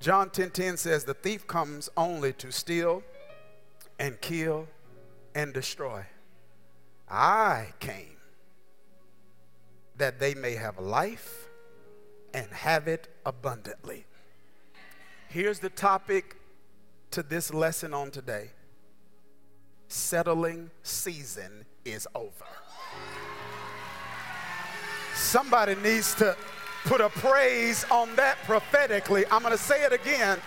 John 10:10 10, 10 says the thief comes only to steal and kill and destroy. I came that they may have life and have it abundantly. Here's the topic to this lesson on today. Settling season is over. Somebody needs to put a praise on that prophetically. I'm going to say it again.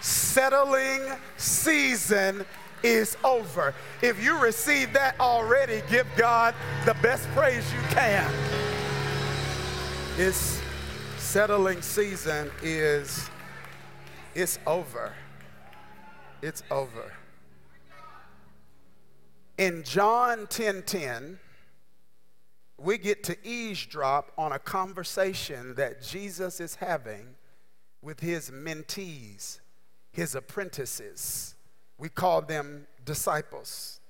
Settling season is over. If you receive that already, give God the best praise you can. It's settling season is it's over. It's over. In John 10:10, 10, 10, we get to eavesdrop on a conversation that Jesus is having with his mentees, his apprentices. We call them disciples.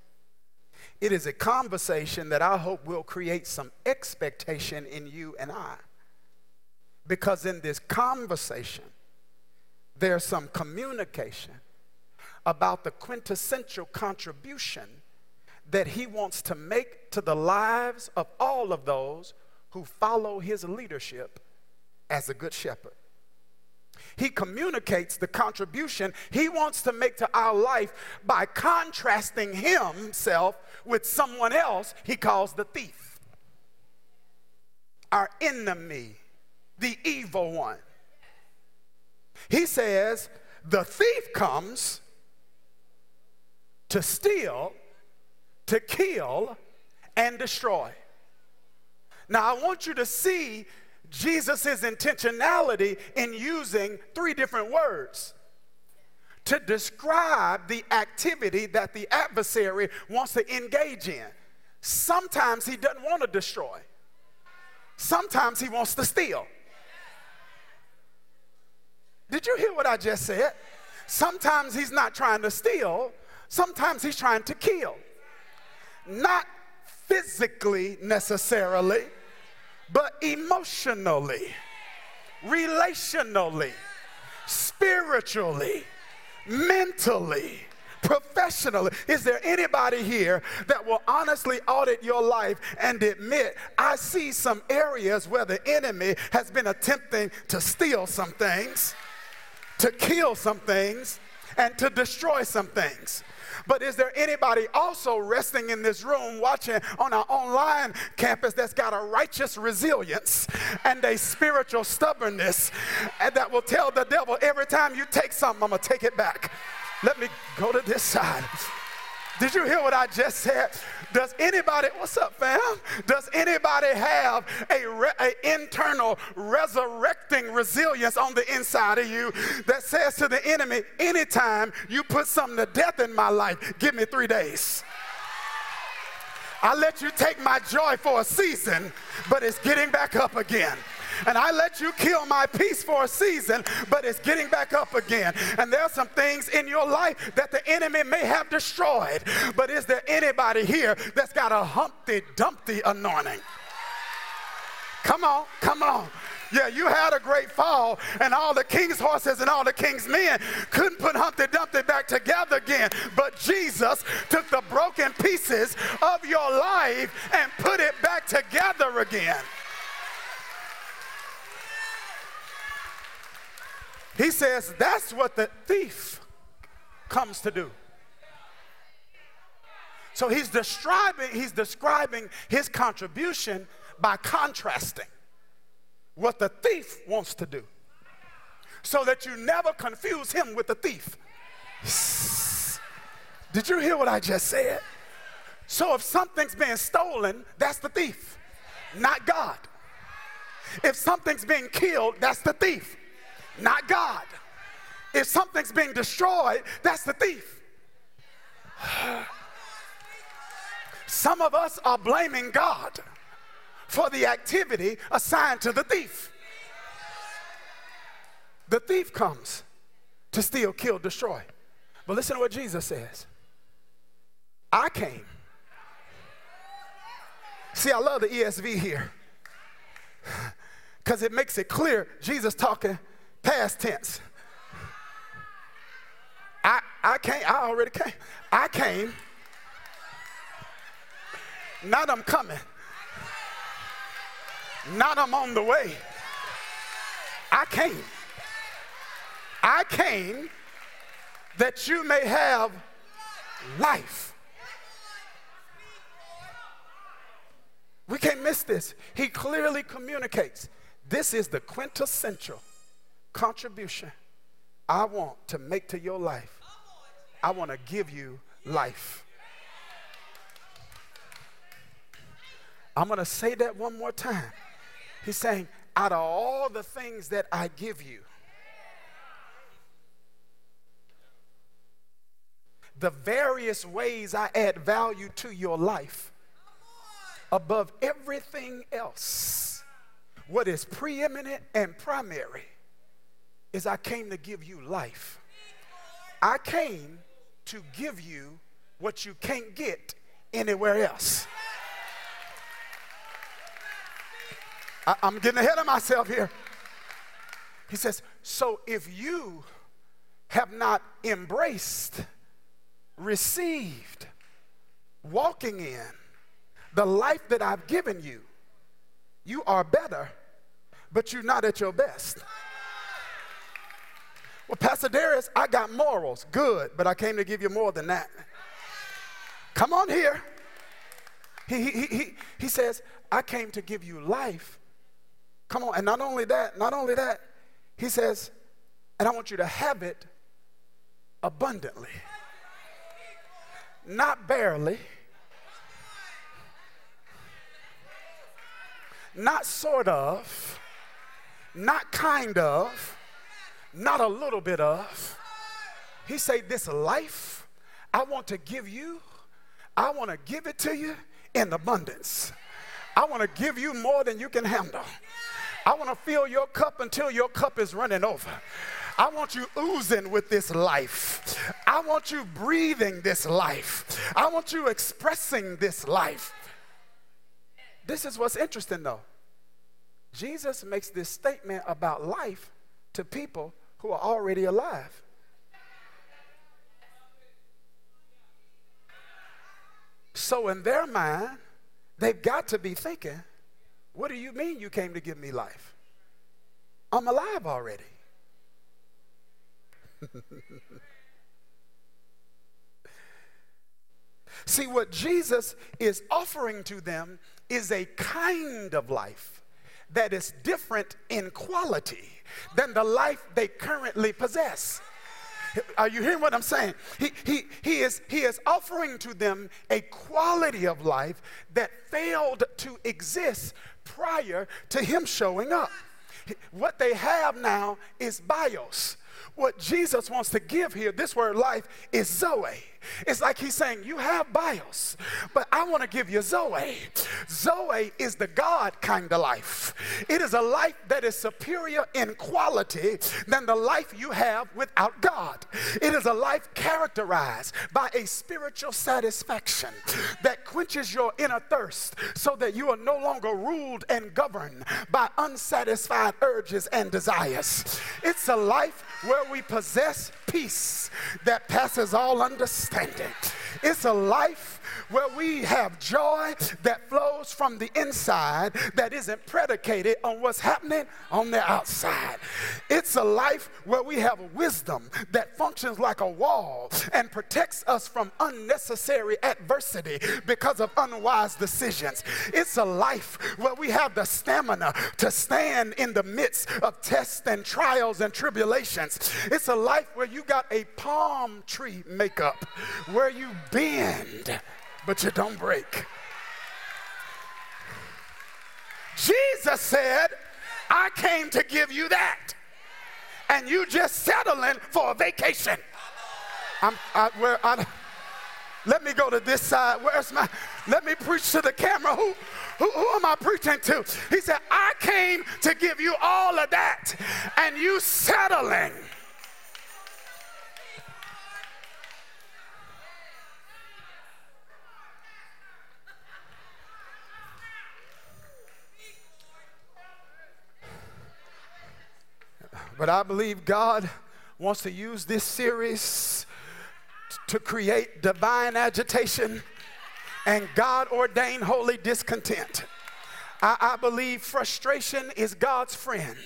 It is a conversation that I hope will create some expectation in you and I. Because in this conversation, there's some communication about the quintessential contribution that he wants to make to the lives of all of those who follow his leadership as a good shepherd. He communicates the contribution he wants to make to our life by contrasting himself with someone else he calls the thief, our enemy, the evil one. He says, The thief comes to steal, to kill, and destroy. Now, I want you to see Jesus' intentionality in using three different words to describe the activity that the adversary wants to engage in. Sometimes he doesn't want to destroy, sometimes he wants to steal. Did you hear what I just said? Sometimes he's not trying to steal, sometimes he's trying to kill. Not physically necessarily but emotionally, relationally, spiritually, mentally, professionally. Is there anybody here that will honestly audit your life and admit, I see some areas where the enemy has been attempting to steal some things, to kill some things, and to destroy some things? But is there anybody also resting in this room watching on our online campus that's got a righteous resilience and a spiritual stubbornness and that will tell the devil every time you take something, I'm going to take it back? Let me go to this side. Did you hear what I just said? Does anybody, what's up, fam? Does anybody have a, re, a, internal resurrecting resilience on the inside of you that says to the enemy, anytime you put something to death in my life, give me three days? I let you take my joy for a season, but it's getting back up again and I let you kill my peace for a season, but it's getting back up again. And there are some things in your life that the enemy may have destroyed, but is there anybody here that's got a Humpty Dumpty anointing? Come on, come on. Yeah, you had a great fall, and all the king's horses and all the king's men couldn't put Humpty Dumpty back together again. But Jesus took the broken pieces of your life and put it back together again. He says that's what the thief comes to do. So he's describing, he's describing his contribution by contrasting what the thief wants to do. So that you never confuse him with the thief. Did you hear what I just said? So if something's being stolen, that's the thief, not God. If something's being killed, that's the thief, not God. If something's being destroyed, that's the thief. Some of us are blaming God for the activity assigned to the thief. The thief comes to steal, kill, destroy. But listen to what Jesus says I came. See, I love the ESV here because it makes it clear Jesus talking past tense. I, I came, I already came. I came. Not I'm coming. Not I'm on the way. I came. I came that you may have life. We can't miss this. He clearly communicates this is the quintessential contribution I want to make to your life. I want to give you life. I'm going to say that one more time. He's saying, out of all the things that I give you, the various ways I add value to your life, above everything else, what is preeminent and primary is I came to give you life. I came to give you what you can't get anywhere else. I, am getting ahead of myself here. He says, So if you have not embraced, received, walking in the life that I've given you, you are better, but you're not at your best. Well, Pastor Darius, I got morals. Good, but I came to give you more than that. Come on here. He, he, he, he says, I came to give you life. Come on. And not only that, not only that, he says, and I want you to have it abundantly. Not barely. Not sort of. Not kind of not a little bit of. He said, This life I want to give you, I want to give it to you in abundance. I want to give you more than you can handle. I want to fill your cup until your cup is running over. I want you oozing with this life. I want you breathing this life. I want you expressing this life. This is what's interesting though. Jesus makes this statement about life to people who are already alive. So, in their mind, they've got to be thinking, What do you mean you came to give me life? I'm alive already. See, what Jesus is offering to them is a kind of life that is different in quality than the life they currently possess. Are you hearing what I'm saying? He, he, he, is, he is offering to them a quality of life that failed to exist prior to him showing up. What they have now is bios. What Jesus wants to give here, this word life, is Zoe. It's like he's saying, You have bios, but I want to give you Zoe. Zoe is the God kind of life. It is a life that is superior in quality than the life you have without God. It is a life characterized by a spiritual satisfaction that quenches your inner thirst so that you are no longer ruled and governed by unsatisfied urges and desires. It's a life where we possess peace that passes all understanding. It's a life where we have joy that flows from the inside that isn't predicated on what's happening on the outside. It's a life where we have wisdom that functions like a wall and protects us from unnecessary adversity because of unwise decisions. It's a life where we have the stamina to stand in the midst of tests and trials and tribulations. It's a life where you got a palm tree makeup, where you bend but you don't break. Jesus said, I came to give you that. And you just settling for a vacation. I'm, I, where, I, let me go to this side. Where's my, let me preach to the camera. Who, who, who am I preaching to? He said, I came to give you all of that. And you settling But I believe God wants to use this series to create divine agitation and God ordained holy discontent. I, I believe frustration is God's friend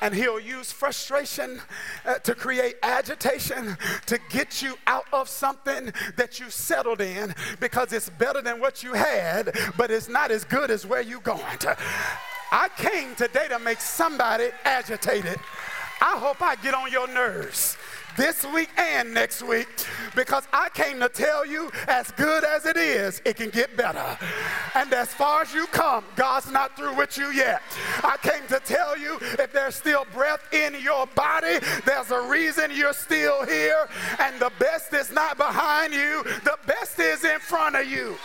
and he'll use frustration uh, to create agitation to get you out of something that you settled in because it's better than what you had, but it's not as good as where you're going. I came today to make somebody agitated. I hope I get on your nerves this week and next week because I came to tell you as good as it is, it can get better. And as far as you come, God's not through with you yet. I came to tell you if there's still breath in your body, there's a reason you're still here. And the best is not behind you, the best is in front of you.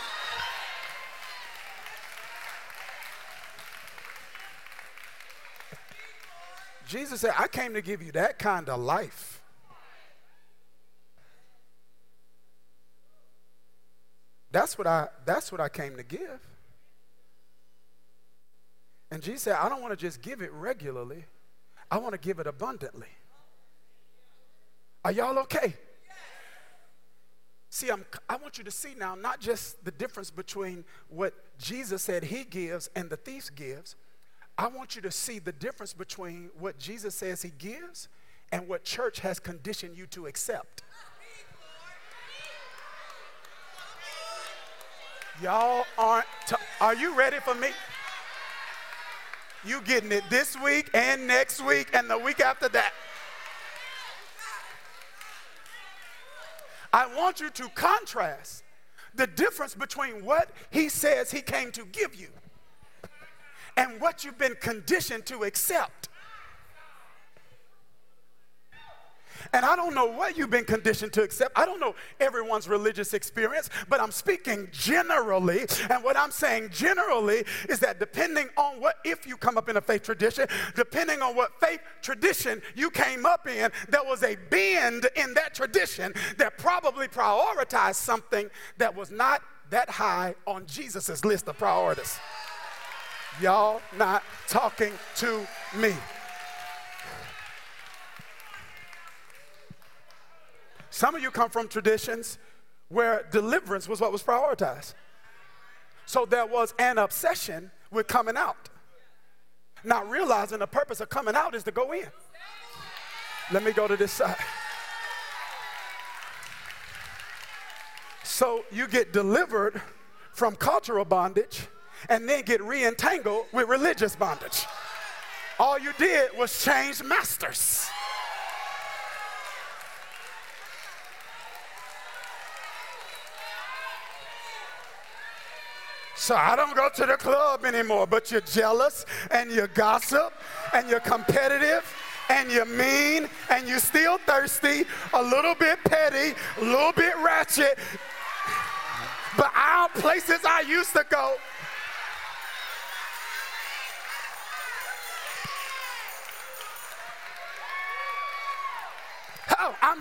Jesus said, I came to give you that kind of life. That's what I that's what I came to give. And Jesus said, I don't want to just give it regularly. I want to give it abundantly. Are y'all okay? See, I'm, I want you to see now not just the difference between what Jesus said he gives and the thief gives. I want you to see the difference between what Jesus says he gives and what church has conditioned you to accept. Y'all aren't, t- are you ready for me? You getting it this week and next week and the week after that. I want you to contrast the difference between what he says he came to give you and what you've been conditioned to accept. And I don't know what you've been conditioned to accept. I don't know everyone's religious experience, but I'm speaking generally. And what I'm saying generally is that depending on what, if you come up in a faith tradition, depending on what faith tradition you came up in, there was a bend in that tradition that probably prioritized something that was not that high on Jesus' list of priorities. Y'all not talking to me. Some of you come from traditions where deliverance was what was prioritized. So there was an obsession with coming out, not realizing the purpose of coming out is to go in. Let me go to this side. So you get delivered from cultural bondage and then get re entangled with religious bondage. All you did was change masters. So I don't go to the club anymore, but you're jealous and you gossip and you're competitive and you're mean and you're still thirsty, a little bit petty, a little bit ratchet. But our places I used to go.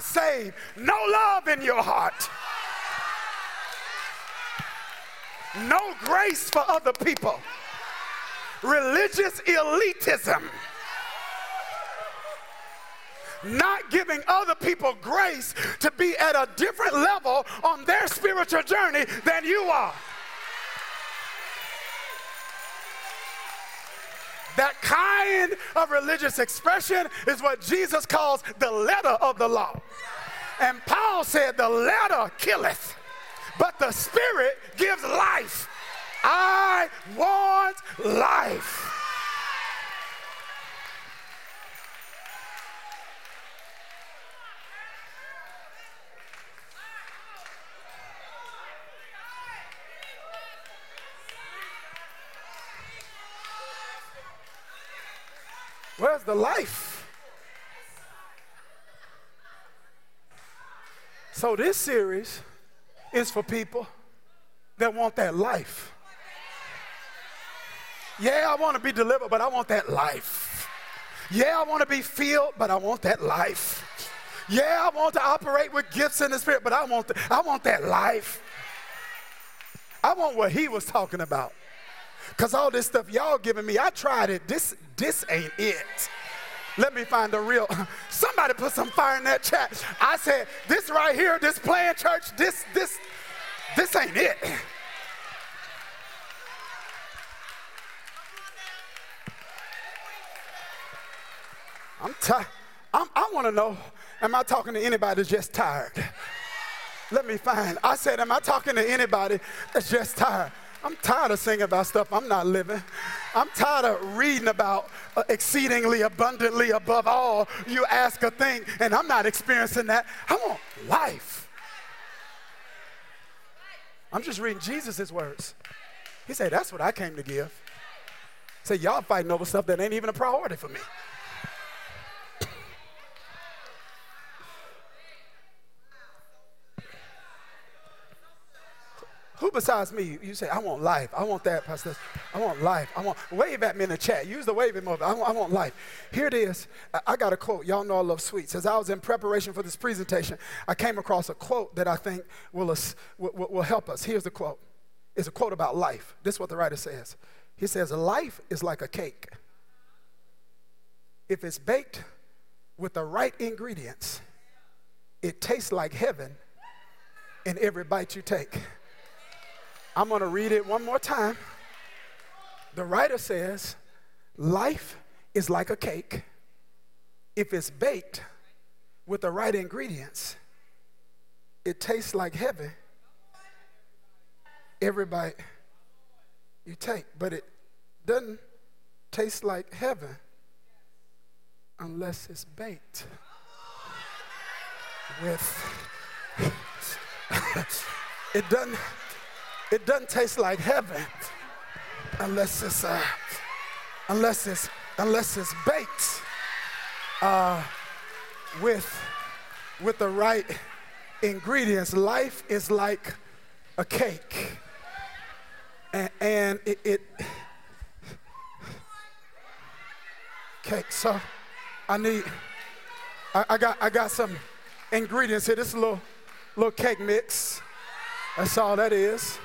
Saved. No love in your heart. no grace for other people, religious elitism, not giving other people grace to be at a different level on their spiritual journey than you are. That kind of religious expression is what Jesus calls the letter of the law. And Paul said, The letter killeth but the Spirit gives life. I want life. Where's the life? So, this series is for people that want that life. Yeah, I want to be delivered, but I want that life. Yeah, I want to be filled, but I want that life. Yeah, I want to operate with gifts in the spirit, but I want, the, I want that life. I want what he was talking about. Because all this stuff y'all giving me, I tried it. This, this ain't it. Let me find the real. Somebody put some fire in that chat. I said, this right here, this playing church, this, this, this ain't it. I'm tired. I want to know, am I talking to anybody that's just tired? Let me find. I said, am I talking to anybody that's just tired? I'm tired of singing about stuff I'm not living. I'm tired of reading about uh, exceedingly abundantly above all you ask a thing, and I'm not experiencing that. I want life. I'm just reading Jesus' words. He said, That's what I came to give. Say, y'all fighting over stuff that ain't even a priority for me. Who besides me? You say, I want life. I want that, Pastor. I want life. I want, wave at me in the chat. Use the wave emoji. I want, I want life. Here it is. I, got a quote. Y'all know I love sweets. As I was in preparation for this presentation, I came across a quote that I think will, will, will help us. Here's the quote. It's a quote about life. This is what the writer says. He says, Life is like a cake. If it's baked with the right ingredients, it tastes like heaven in every bite you take. I'm going to read it one more time. The writer says, Life is like a cake. If it's baked with the right ingredients, it tastes like heaven every bite you take. But it doesn't taste like heaven unless it's baked with. it doesn't it doesn't taste like heaven unless it's uh, unless it's unless it's baked uh, with with the right ingredients. Life is like a cake, and, and it, it cake. So I need. I, I got I got some ingredients here. This little little cake mix. That's all that is.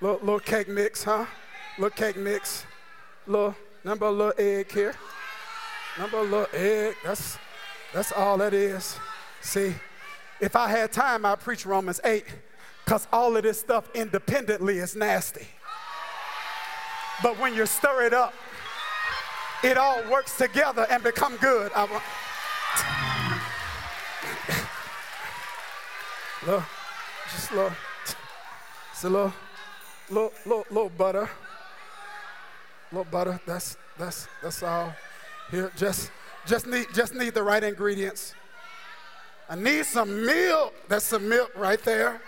Little, little cake mix, huh? Little cake mix. Little, number a little egg here. Number a little egg. That's, that's all that is. See, if I had time, I'd preach Romans 8, because all of this stuff independently is nasty. But when you stir it up, it all works together and become good. I want. look, just look. It's a little little, little, little butter. Little butter. That's that's that's all. Here, just just need just need the right ingredients. I need some milk. That's some milk right there.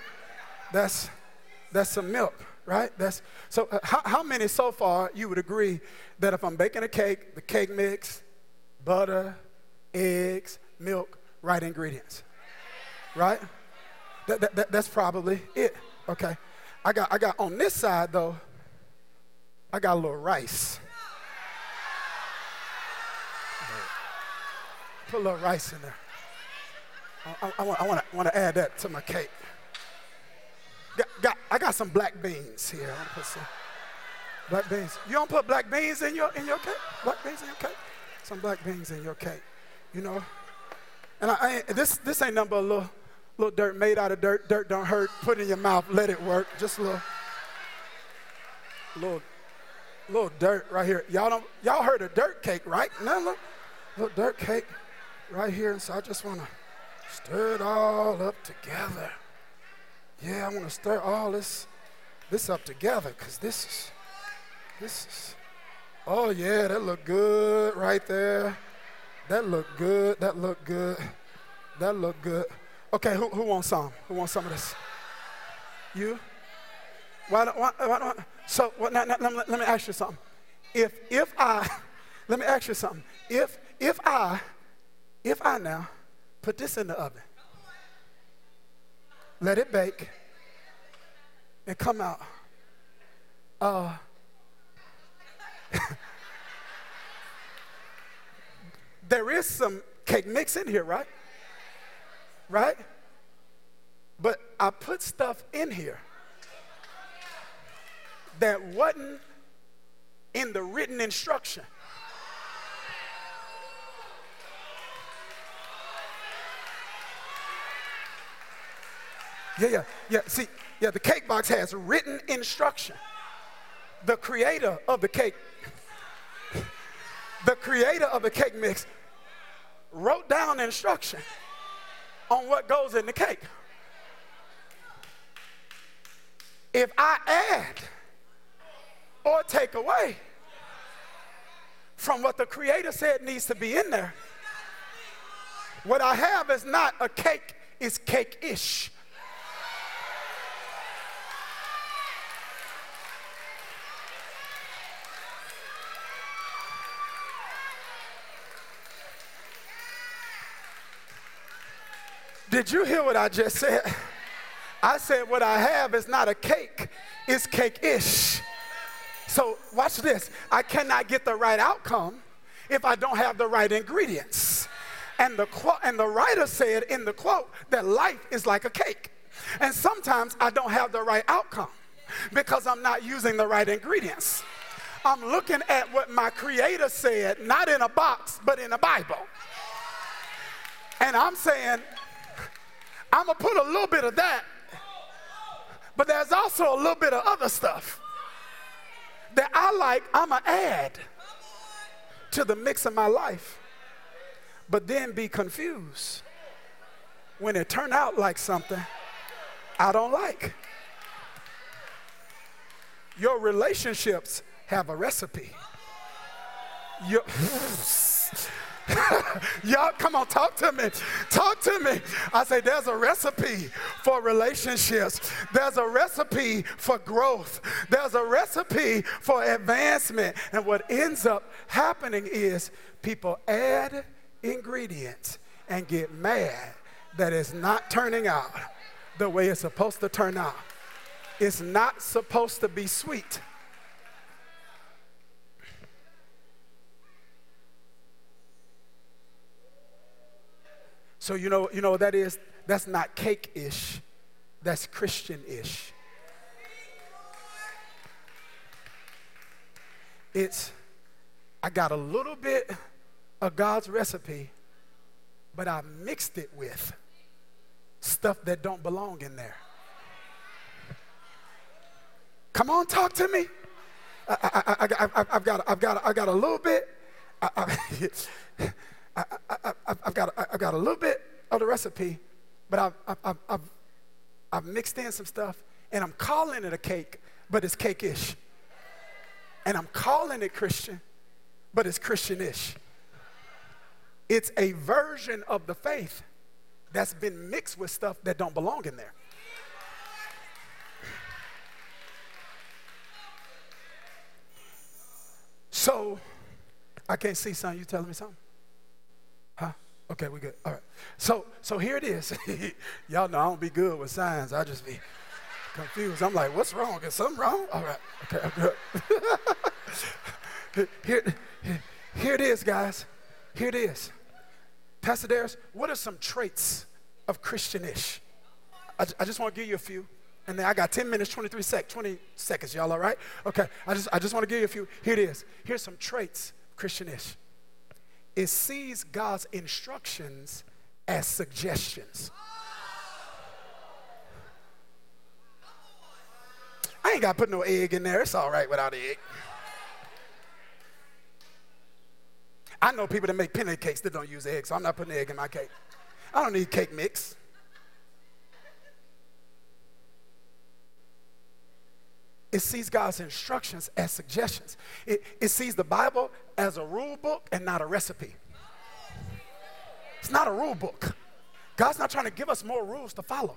That's that's some milk, right? That's so. Uh, how, how many so far you would agree that if I'm baking a cake, the cake mix, butter, eggs, milk, right ingredients, right? That, that, that, that's probably it. Okay. I got, I got on this side though, I got a little rice. Put a little rice in there. I, I, I want, to, want to add that to my cake. Got, got, I got some black beans here. I'm put some black beans. You don't put black beans in your in your cake? Black beans in your cake? Some black beans in your cake. You know. And I, I this this ain't but a little little dirt made out of dirt. Dirt don't hurt. Put it in your mouth. Let it work. Just a little, little, little dirt right here. Y'all don't. Y'all heard of dirt cake, right? No, look, little dirt cake right here. And so I just want to stir it all up together. Yeah, I want to stir all this, this up together because this is, this is. Oh yeah, that look good right there. That look good. That look good. That look good. Okay, who, who wants some? Who wants some of this? You? Why don't, why, why don't so well, now, now, let, me, ask you something. If, if I, let me ask you something. If, if I, if I now put this in the oven, let it bake, and come out, uh, there is some cake mix in here, right? right? But I put stuff in here that wasn't in the written instruction. Yeah, yeah, yeah. See, yeah, the cake box has written instruction. The creator of the cake, the creator of the cake mix wrote down instruction on what goes in the cake. If I add or take away from what the creator said needs to be in there, what I have is not a cake, it's cake ish. Did you hear what I just said? I said, What I have is not a cake, it's cake ish. So, watch this. I cannot get the right outcome if I don't have the right ingredients. And the, quote, and the writer said in the quote that life is like a cake. And sometimes I don't have the right outcome because I'm not using the right ingredients. I'm looking at what my creator said, not in a box, but in a Bible. And I'm saying, I'm going to put a little bit of that, but there's also a little bit of other stuff that I like, I'm going to add to the mix of my life but then be confused when it turned out like something I don't like. Your relationships have a recipe. Your, Y'all, come on, talk to me. Talk to me. I say, there's a recipe for relationships, there's a recipe for growth, there's a recipe for advancement. And what ends up happening is people add ingredients and get mad that it's not turning out the way it's supposed to turn out. It's not supposed to be sweet. So you know, you know that is? That's not cake-ish. That's Christian-ish. It's I got a little bit of God's recipe, but I mixed it with stuff that don't belong in there. Come on, talk to me. I—I—I've got, I've, got, I've got a little bit. I, have got, I've got a little bit of the recipe, but I've, I've, I've, I've mixed in some stuff, and I'm calling it a cake, but it's cake-ish. And I'm calling it Christian, but it's Christian-ish. It's a version of the faith that's been mixed with stuff that don't belong in there. So, I can't see something. You telling me something? Okay, we good. All right. So, so here it is. Y'all know I don't be good with signs. I just be confused. I'm like, what's wrong? Is something wrong? All right. Okay, I'm good. here, here it is, guys. Here it is. Pastor Darius, what are some traits of Christianish? I, I just want to give you a few. And then I got 10 minutes, 23 sec, 20 seconds. Y'all all right? Okay. I just, I just want to give you a few. Here it is. Here's some traits Christianish. It sees God's instructions as suggestions. I ain't got to put no egg in there. It's all right without egg. I know people that make penny cakes that don't use eggs, so I'm not putting egg in my cake. I don't need cake mix. It sees God's instructions as suggestions. It, it sees the Bible as a rule book and not a recipe. It's not a rule book. God's not trying to give us more rules to follow.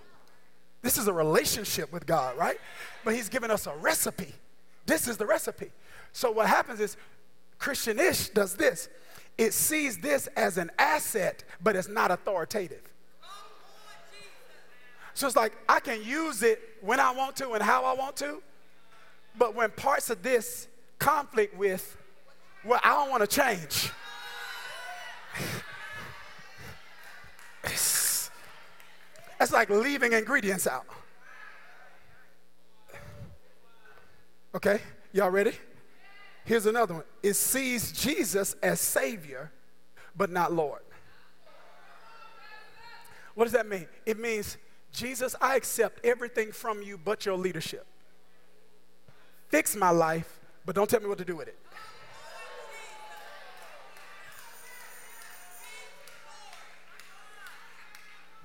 This is a relationship with God, right? But He's given us a recipe. This is the recipe. So what happens is Christianish does this it sees this as an asset, but it's not authoritative. So it's like I can use it when I want to and how I want to, but when parts of this conflict with, well, I don't want to change. That's like leaving ingredients out. Okay, y'all ready? Here's another one it sees Jesus as Savior, but not Lord. What does that mean? It means Jesus, I accept everything from you but your leadership. Fix my life, but don't tell me what to do with it.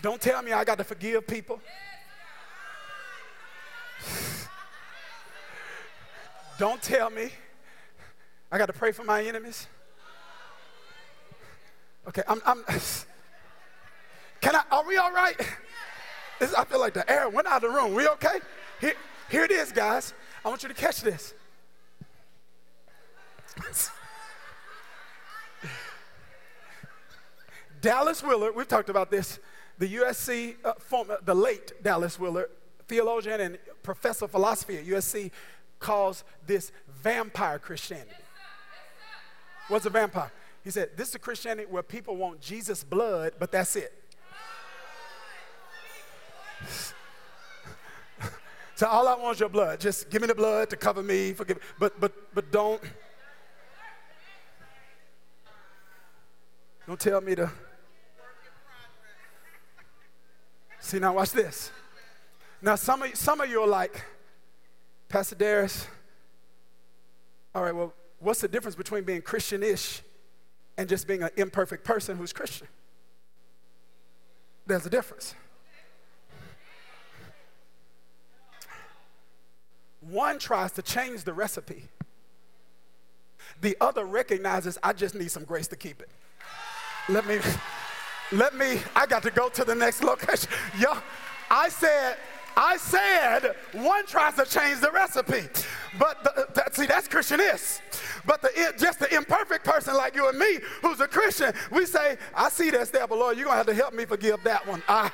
Don't tell me I got to forgive people. Don't tell me I got to pray for my enemies. Okay, I'm, I'm can I, are we all right? This, I feel like the air went out of the room. We okay? Here, here it is, guys. I want you to catch this. Dallas Willard, we've talked about this the USC, uh, former, the late Dallas Willard, theologian and professor of philosophy at USC, calls this vampire Christianity. What's a vampire? He said, This is a Christianity where people want Jesus' blood, but that's it. So all I want is your blood. Just give me the blood to cover me, forgive me. But but but don't don't tell me to See, now watch this. Now, some of, some of you are like, Pastor Darius, all right, well, what's the difference between being Christian ish and just being an imperfect person who's Christian? There's a difference. One tries to change the recipe, the other recognizes I just need some grace to keep it. Let me. Let me, I got to go to the next location. Yo, I said, I said one tries to change the recipe. But the, that, see, that's Christianish. But the, just the imperfect person like you and me who's a Christian, we say, I see that step, but Lord, you're going to have to help me forgive that one. I,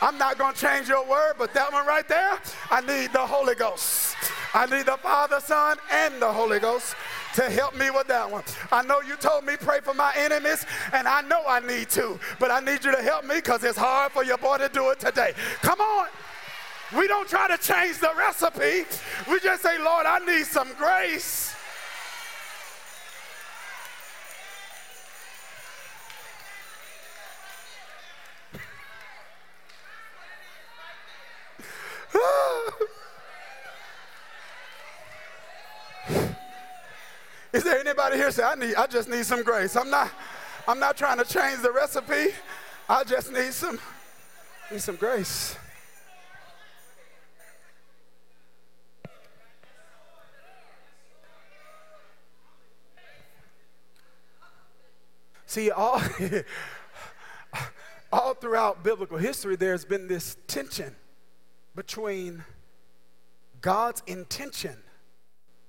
I'm not going to change your word, but that one right there, I need the Holy Ghost. I need the Father, Son, and the Holy Ghost to help me with that one. I know you told me pray for my enemies, and I know I need to, but I need you to help me because it's hard for your boy to do it today. Come on. We don't try to change the recipe. We just say, Lord, I need some grace. Is there anybody here say, I need, I just need some grace? I'm not, I'm not trying to change the recipe. I just need some, need some grace. See, all, all throughout biblical history, there's been this tension between God's intention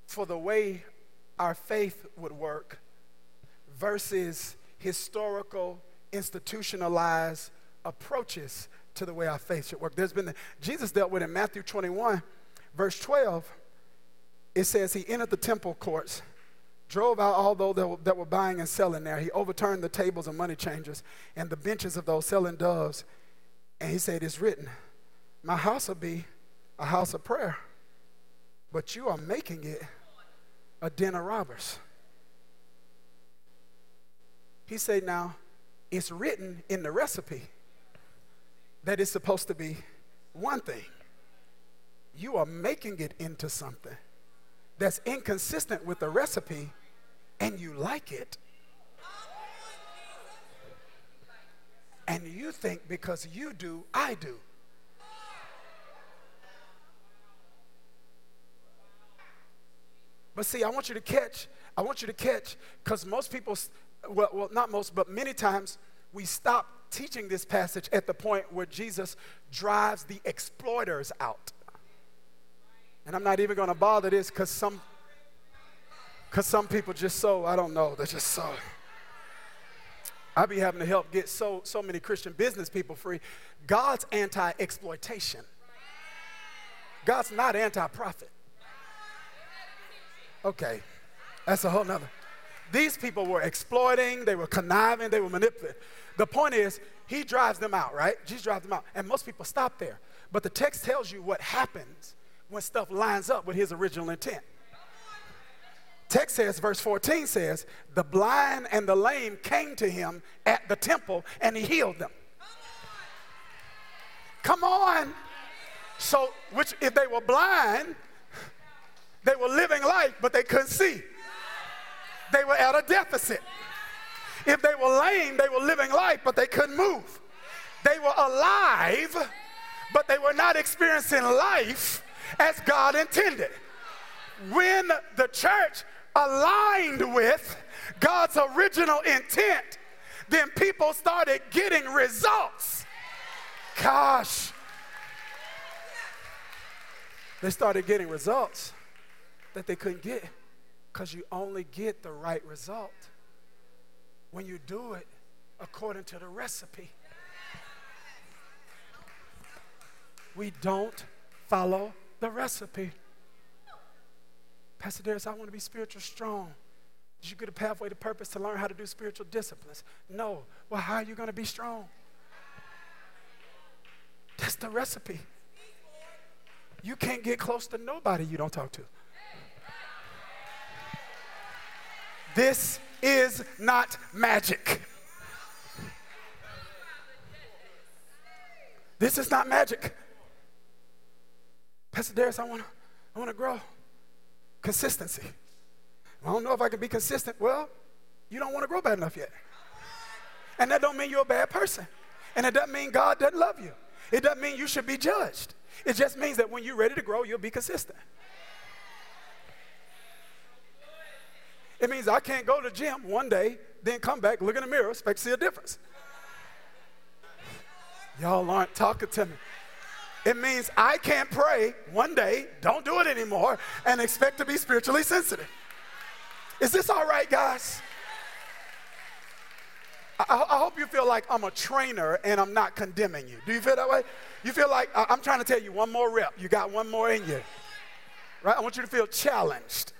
for the way our faith would work versus historical, institutionalized approaches to the way our faith should work. There's been, Jesus dealt with in Matthew 21, verse 12. It says, He entered the temple courts, drove out all those that were, that were buying and selling there. He overturned the tables of money changers and the benches of those selling doves. And he said, It's written, My house will be a house of prayer, but you are making it a den of robbers. He said, Now, it's written in the recipe that it's supposed to be one thing. You are making it into something that's inconsistent with the recipe, and you like it. And you think because you do, I do. But see, I want you to catch, I want you to catch, because most people, well, well, not most, but many times we stop teaching this passage at the point where Jesus drives the exploiters out. And I'm not even going to bother this because some, because some people just so, I don't know, they're just so. I be having to help get so, so many Christian business people free. God's anti exploitation, God's not anti profit. Okay, that's a whole nother. These people were exploiting, they were conniving, they were manipulating. The point is, he drives them out, right? Jesus drives them out. And most people stop there. But the text tells you what happens when stuff lines up with his original intent. Text says, verse 14 says, the blind and the lame came to him at the temple and he healed them. Come on. So, which if they were blind, they were living life, but they couldn't see. They were at a deficit. If they were lame, they were living life, but they couldn't move. They were alive, but they were not experiencing life as God intended. When the church aligned with God's original intent, then people started getting results. Gosh. They started getting results that they couldn't get because you only get the right result when you do it according to the recipe. We don't follow the recipe. Pastor Darius, I want to be spiritual strong. Did you get a pathway to purpose to learn how to do spiritual disciplines? No. Well, how are you going to be strong? That's the recipe. You can't get close to nobody you don't talk to. This is not magic. This is not magic. Pastor Darius, I want to I wanna grow. Consistency. I don't know if I can be consistent. Well, you don't want to grow bad enough yet. And that don't mean you're a bad person. And it doesn't mean God doesn't love you. It doesn't mean you should be judged. It just means that when you're ready to grow, you'll be consistent. It means I can't go to the gym one day, then come back, look in the mirror, expect to see a difference. Y'all aren't talking to me. It means I can't pray one day, don't do it anymore, and expect to be spiritually sensitive. Is this all right, guys? I, I, hope you feel like I'm a trainer and I'm not condemning you. Do you feel that way? You feel like I'm trying to tell you one more rep. You got one more in you. Right? I want you to feel challenged.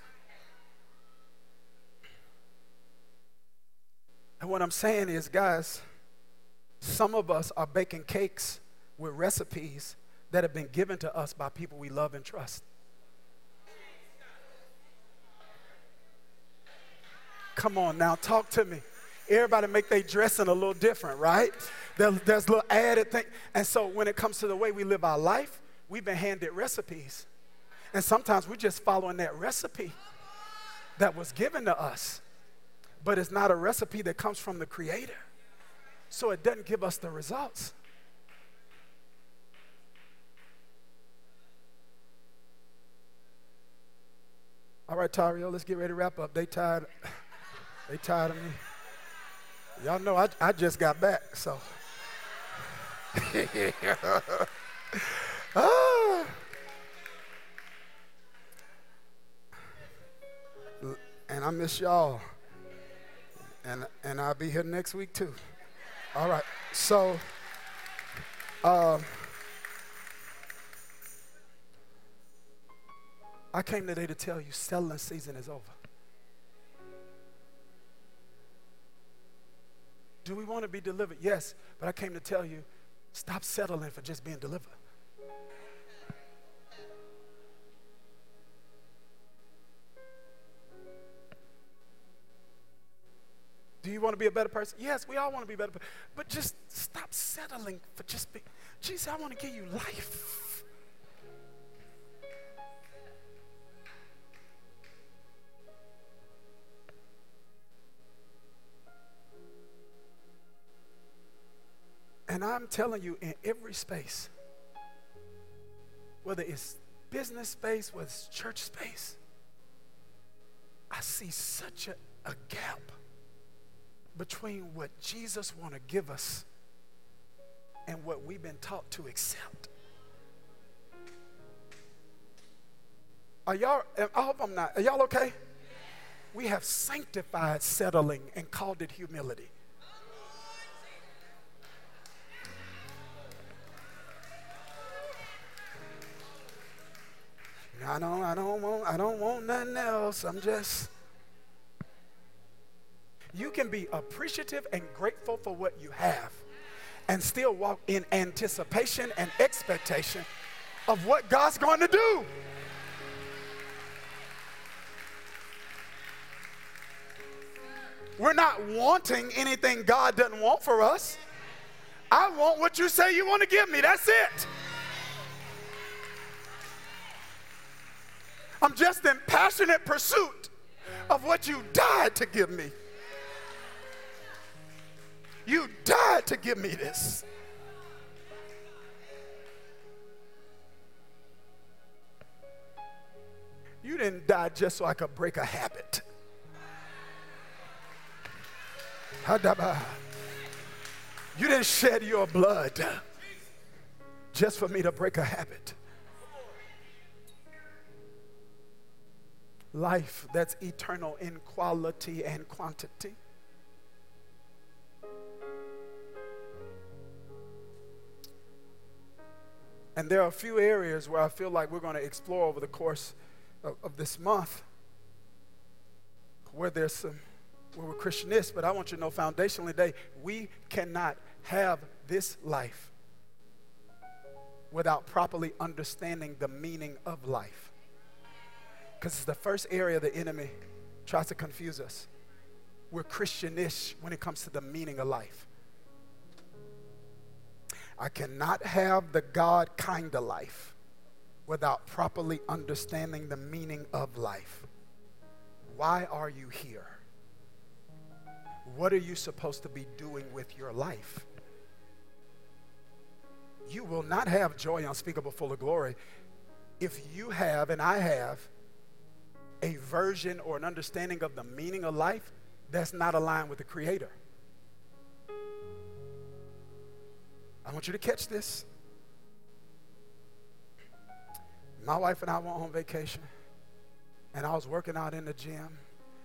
And what I'm saying is, guys, some of us are baking cakes with recipes that have been given to us by people we love and trust. Come on now, talk to me. Everybody make their dressing a little different, right? There, there's a little added thing. And so when it comes to the way we live our life, we've been handed recipes. And sometimes we're just following that recipe that was given to us. But it's not a recipe that comes from the Creator. So it doesn't give us the results. All right, Tario, let's get ready to wrap up. They tired. They tired of me. Y'all know I, I just got back, so. ah. And I miss y'all. And, and I'll be here next week too. All right. So, uh, I came today to tell you selling season is over. Do we want to be delivered? Yes, but I came to tell you stop settling for just being delivered. You want to be a better person? Yes, we all want to be better. But just stop settling for just being. Jesus, I want to give you life. And I'm telling you, in every space, whether it's business space, whether it's church space, I see such a, a gap between what Jesus want to give us and what we've been taught to accept. Are y'all, I hope I'm not, are y'all okay? We have sanctified settling and called it humility. I don't, I don't want, I don't want nothing else. I'm just. You can be appreciative and grateful for what you have and still walk in anticipation and expectation of what God's going to do. We're not wanting anything God doesn't want for us. I want what you say you want to give me. That's it. I'm just in passionate pursuit of what you died to give me. You died to give me this. You didn't die just so I could break a habit. You didn't shed your blood just for me to break a habit. Life that's eternal in quality and quantity. And there are a few areas where I feel like we're going to explore over the course of, of this month where there's some where we're Christianish, but I want you to know foundationally today, we cannot have this life without properly understanding the meaning of life. Because it's the first area the enemy tries to confuse us. We're Christianish when it comes to the meaning of life. I cannot have the God kind of life without properly understanding the meaning of life. Why are you here? What are you supposed to be doing with your life? You will not have joy unspeakable, full of glory if you have, and I have, a version or an understanding of the meaning of life that's not aligned with the Creator. I want you to catch this. My wife and I went on vacation, and I was working out in the gym,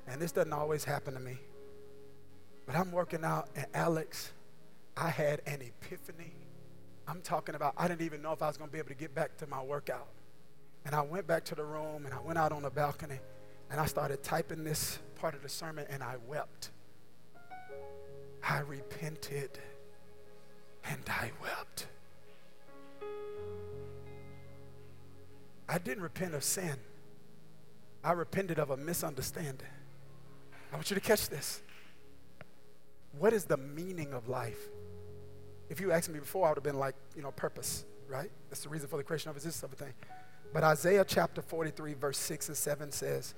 and this doesn't always happen to me. But I'm working out, and Alex, I had an epiphany. I'm talking about, I didn't even know if I was going to be able to get back to my workout. And I went back to the room, and I went out on the balcony, and I started typing this part of the sermon, and I wept. I repented, and I wept. I didn't repent of sin. I repented of a misunderstanding. I want you to catch this. What is the meaning of life? If you asked me before, I would have been like, you know, purpose, right? That's the reason for the creation of this of a thing. But Isaiah chapter 43, verse 6 and 7 says,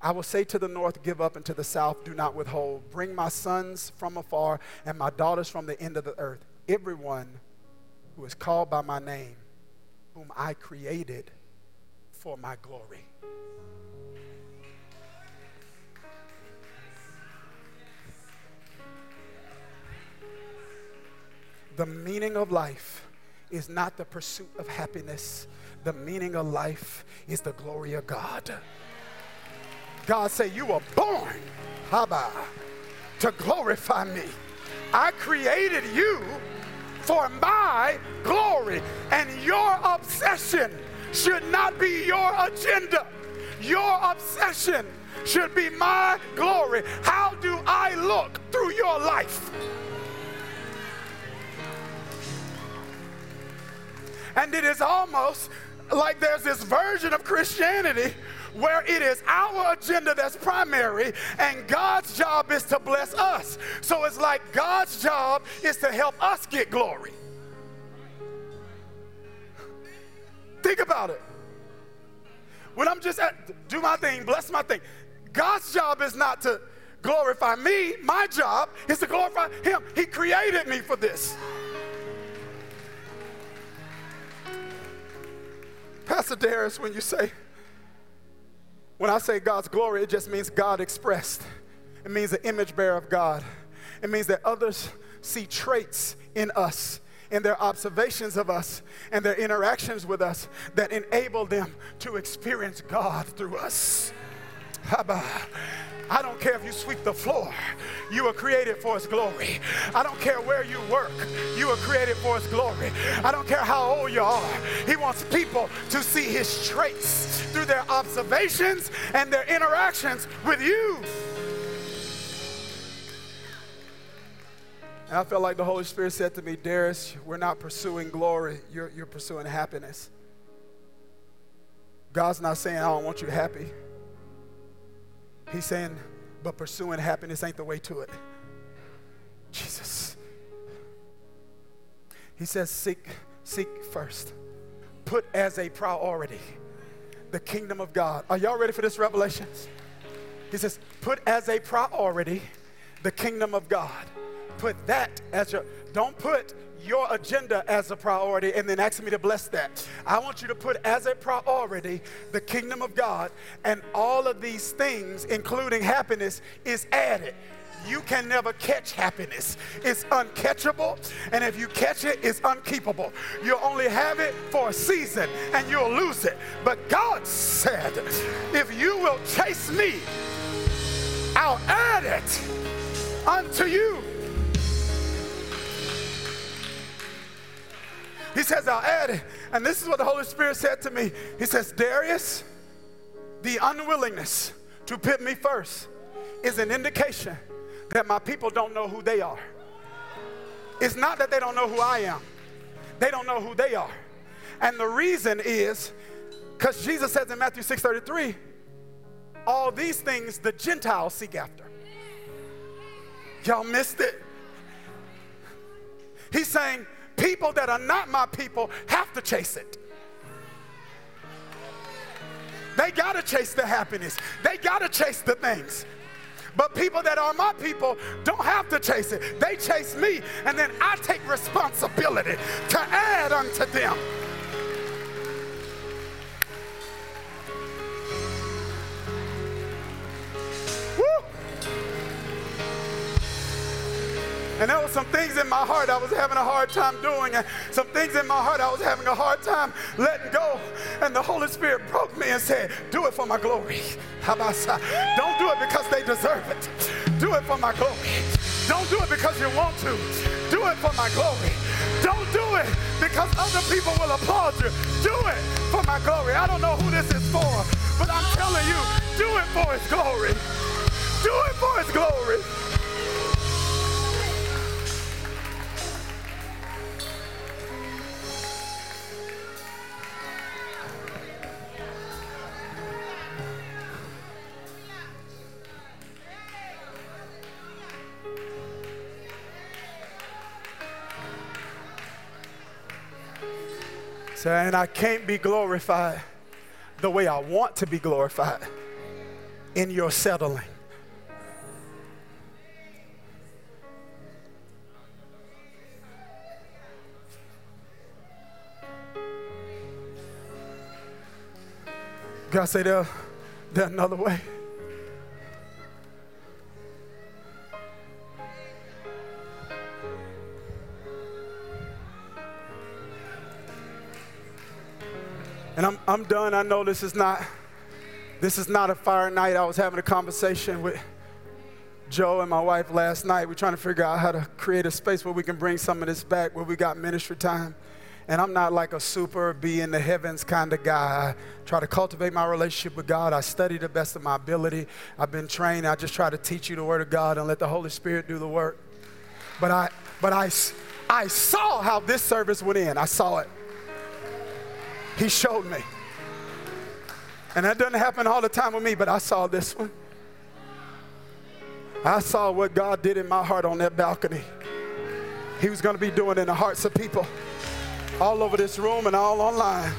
I will say to the north, Give up, and to the south, Do not withhold. Bring my sons from afar and my daughters from the end of the earth. Everyone who is called by my name, whom I created for my glory. The meaning of life is not the pursuit of happiness. The meaning of life is the glory of God. God say, you were born, Haba, to glorify me. I created you for my glory. And your obsession should not be your agenda. Your obsession should be my glory. How do I look through your life? And it is almost like there's this version of Christianity where it is our agenda that's primary and God's job is to bless us. So it's like God's job is to help us get glory. Think about it. When I'm just at, do my thing, bless my thing. God's job is not to glorify me. My job is to glorify Him. He created me for this. Pastor Darius, when you say, when I say God's glory, it just means God expressed. It means the image bearer of God. It means that others see traits in us, in their observations of us, and their interactions with us that enable them to experience God through us. Haba. I don't care if you sweep the floor. You were created for His glory. I don't care where you work. You were created for His glory. I don't care how old you are. He wants people to see His traits through their observations and their interactions with you. And I felt like the Holy Spirit said to me, Darius, we're not pursuing glory, you're, you're pursuing happiness. God's not saying, I don't want you happy. He's saying, but pursuing happiness ain't the way to it. Jesus. He says, seek, seek first. Put as a priority the kingdom of God. Are y'all ready for this revelation? He says, put as a priority the kingdom of God. Put that as your, don't put your agenda as a priority and then ask me to bless that. I want you to put as a priority the kingdom of God, and all of these things, including happiness, is added. You can never catch happiness. It's uncatchable, and if you catch it, it's unkeepable. You'll only have it for a season and you'll lose it. But God said, if you will chase me, I'll add it unto you. He says, I'll add it. And this is what the Holy Spirit said to me. He says, Darius, the unwillingness to put me first is an indication that my people don't know who they are. It's not that they don't know who I am, they don't know who they are. And the reason is because Jesus says in Matthew 6:33, all these things the Gentiles seek after. Y'all missed it. He's saying, people that are not my people have to chase it. They got to chase the happiness. They got to chase the things. But people that are my people don't have to chase it. They chase me, and then I take responsibility to add unto them. And there were some things in my heart I was having a hard time doing, and some things in my heart I was having a hard time letting go. And the Holy Spirit broke me and said, Do it for my glory. Don't do it because they deserve it. Do it for my glory. Don't do it because you want to. Do it for my glory. Don't do it because other people will applaud you. Do it for my glory. I don't know who this is for, but I'm telling you, do it for his glory. Do it for his glory. And I can't be glorified the way I want to be glorified in your settling. God say uh, there, there's another way. And I'm, I'm done. I know this is not this is not a fire night. I was having a conversation with Joe and my wife last night. We're trying to figure out how to create a space where we can bring some of this back, where we got ministry time. And I'm not like a super be in the heavens kind of guy. I try to cultivate my relationship with God. I study the best of my ability. I've been trained. I just try to teach you the word of God and let the Holy Spirit do the work. But I but I I saw how this service went in. I saw it. He showed me. And that doesn't happen all the time with me, but I saw this one. I saw what God did in my heart on that balcony. He was going to be doing in the hearts of people all over this room and all online.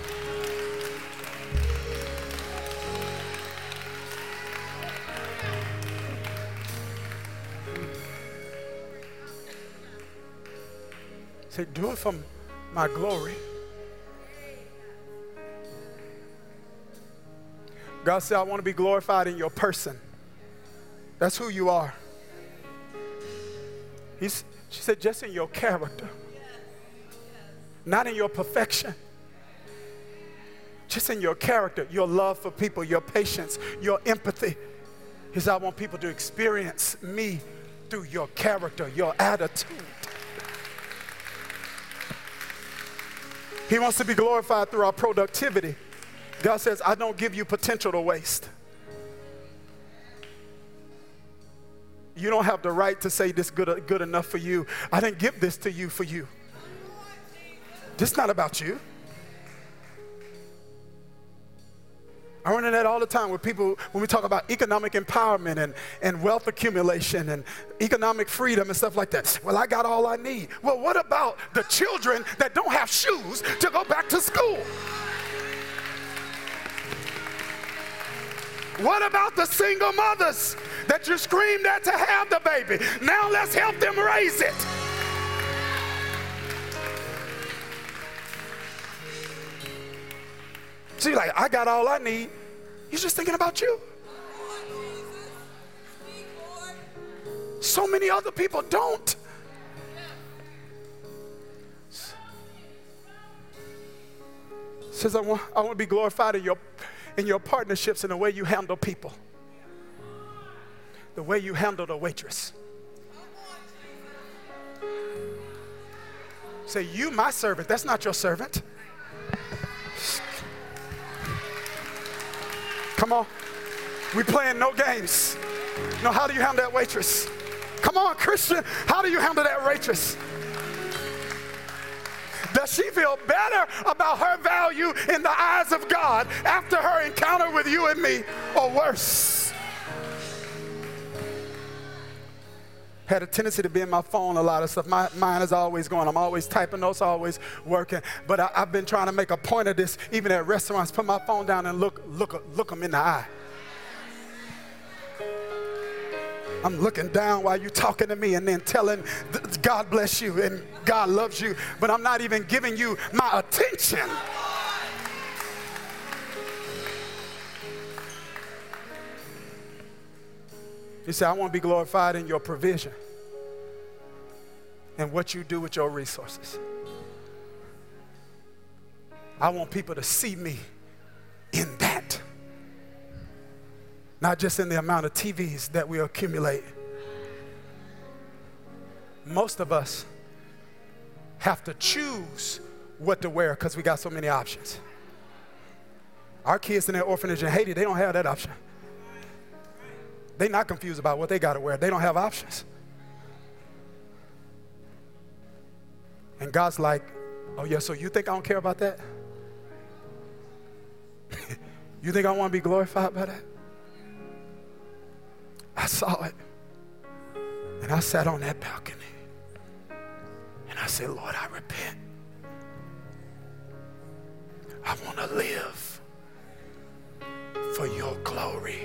Say, do it for my glory. God said, I want to be glorified in your person. That's who you are. He's, she said, just in your character, not in your perfection. Just in your character, your love for people, your patience, your empathy. He said, I want people to experience me through your character, your attitude. He wants to be glorified through our productivity. God says, I don't give you potential to waste. You don't have the right to say this good, good enough for you. I didn't give this to you for you. This not about you. I run into that all the time with people when we talk about economic empowerment and, and wealth accumulation and economic freedom and stuff like that. Well, I got all I need. Well, what about the children that don't have shoes to go back to school? What about the single mothers that you screamed at to have the baby? Now let's help them raise it. See, like, I got all I need. You're just thinking about you. So many other people don't. Says, I want, I want to be glorified in your, in your partnerships and the way you handle people, the way you handle a waitress. Say, You, my servant. That's not your servant. Come on. We playing no games. No, how do you handle that waitress? Come on, Christian. How do you handle that waitress? Does she feel better about her value in the eyes of God after her encounter with you and me, or worse? Had a tendency to be in my phone a lot of stuff. My mind is always going. I'm always typing notes, always working. But I, have been trying to make a point of this, even at restaurants. Put my phone down and look, look, look them in the eye. I'm looking down while you're talking to me and then telling God bless you and God loves you, but I'm not even giving you my attention. You say, I want to be glorified in your provision and what you do with your resources. I want people to see me in that not just in the amount of TVs that we accumulate. Most of us have to choose what to wear because we got so many options. Our kids in that orphanage in Haiti, they don't have that option. They're not confused about what they got to wear, they don't have options. And God's like, oh, yeah, so you think I don't care about that? you think I want to be glorified by that? I saw it. And I sat on that balcony. And I said, Lord, I repent. I want to live for your glory.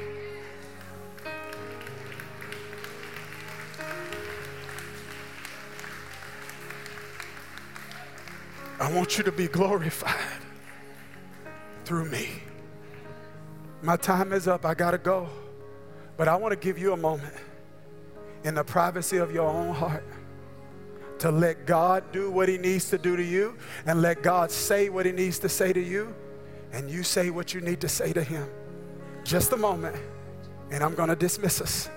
I want you to be glorified through me. My time is up. I got to go. But I want to give you a moment in the privacy of your own heart to let God do what He needs to do to you and let God say what He needs to say to you, and you say what you need to say to Him. Just a moment, and I'm going to dismiss us.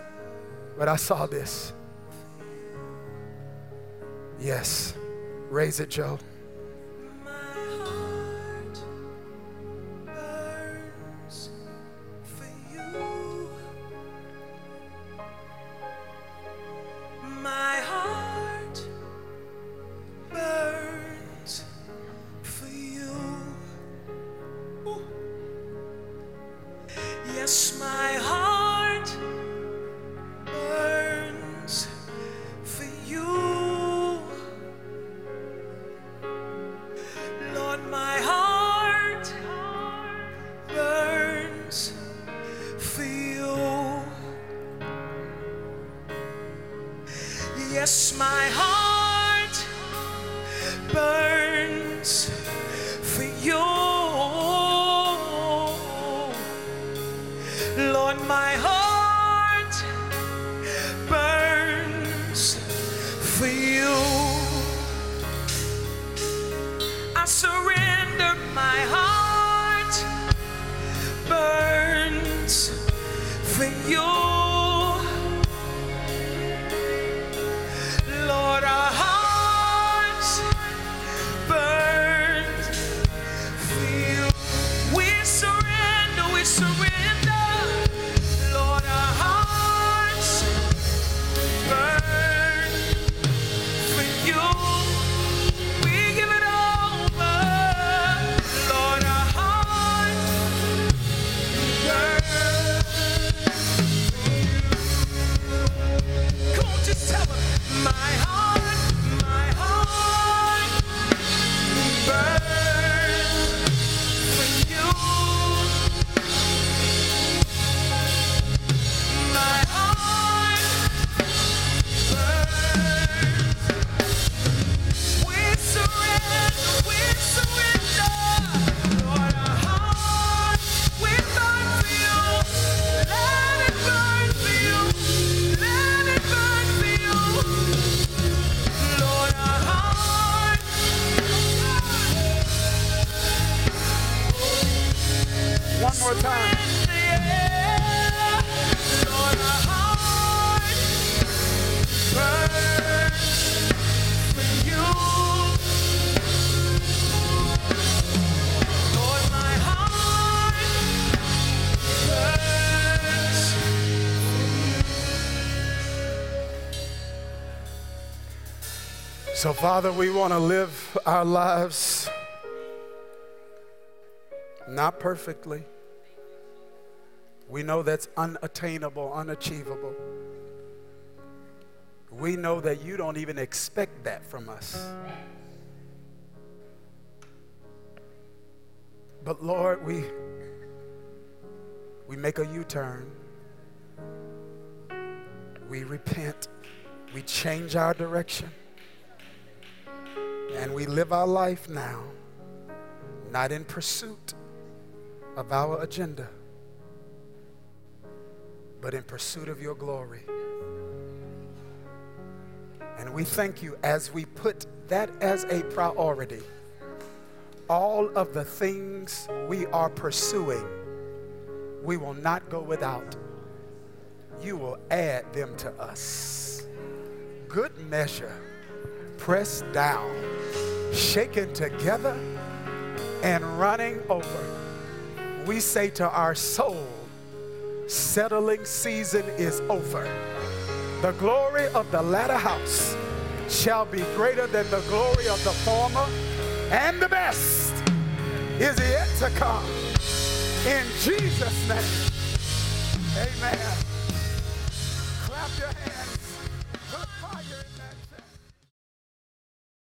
But I saw this. Yes. Raise it, Joe. for you. So, Father, we want to live our lives not perfectly. We know that's unattainable, unachievable. We know that you don't even expect that from us. But Lord, we we make a U-turn. We repent. We change our direction. And we live our life now not in pursuit of our agenda, but in pursuit of your glory. And we thank you as we put that as a priority. All of the things we are pursuing, we will not go without. You will add them to us. Good measure, pressed down, shaken together, and running over we say to our soul, settling season is over. The glory of the latter house shall be greater than the glory of the former, and the best is yet to come. In Jesus' name, amen.